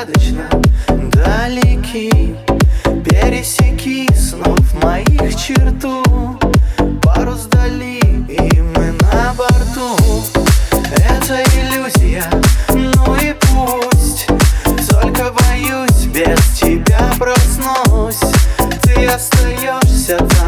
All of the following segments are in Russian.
загадочно далеки. Пересеки снов моих черту. Парус дали, и мы на борту. Это иллюзия, ну и пусть. Только боюсь, без тебя проснусь. Ты остаешься там.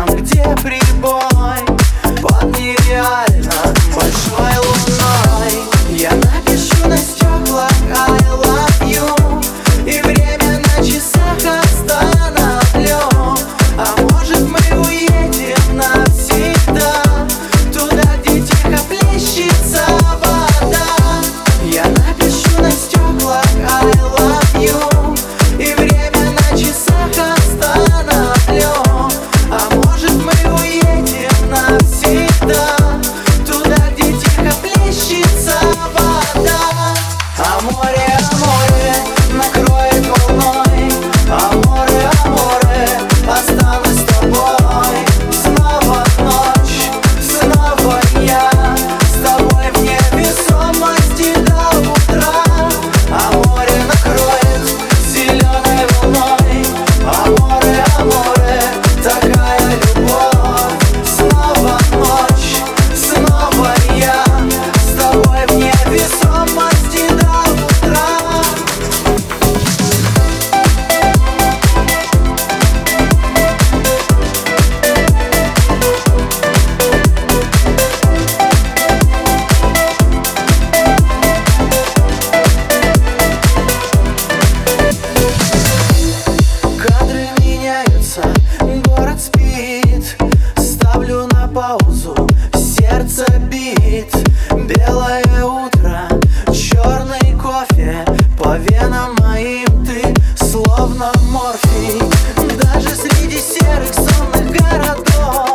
солнца Город спит. Ставлю на паузу Сердце бит. Белое утро Черный кофе По венам моим ты Словно морфий. Даже среди серых сонных городов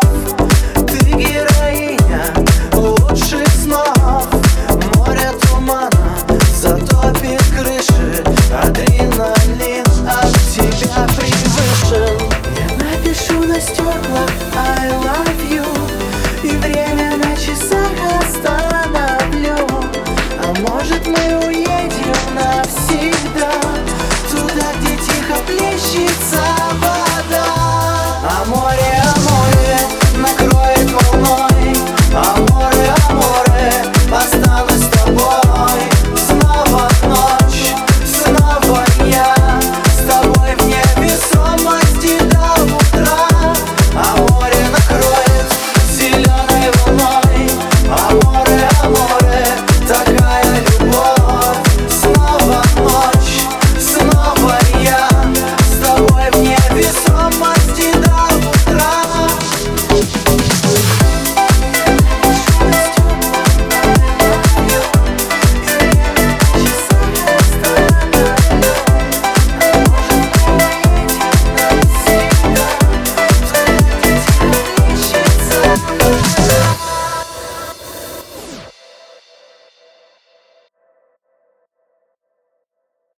Ты героиня.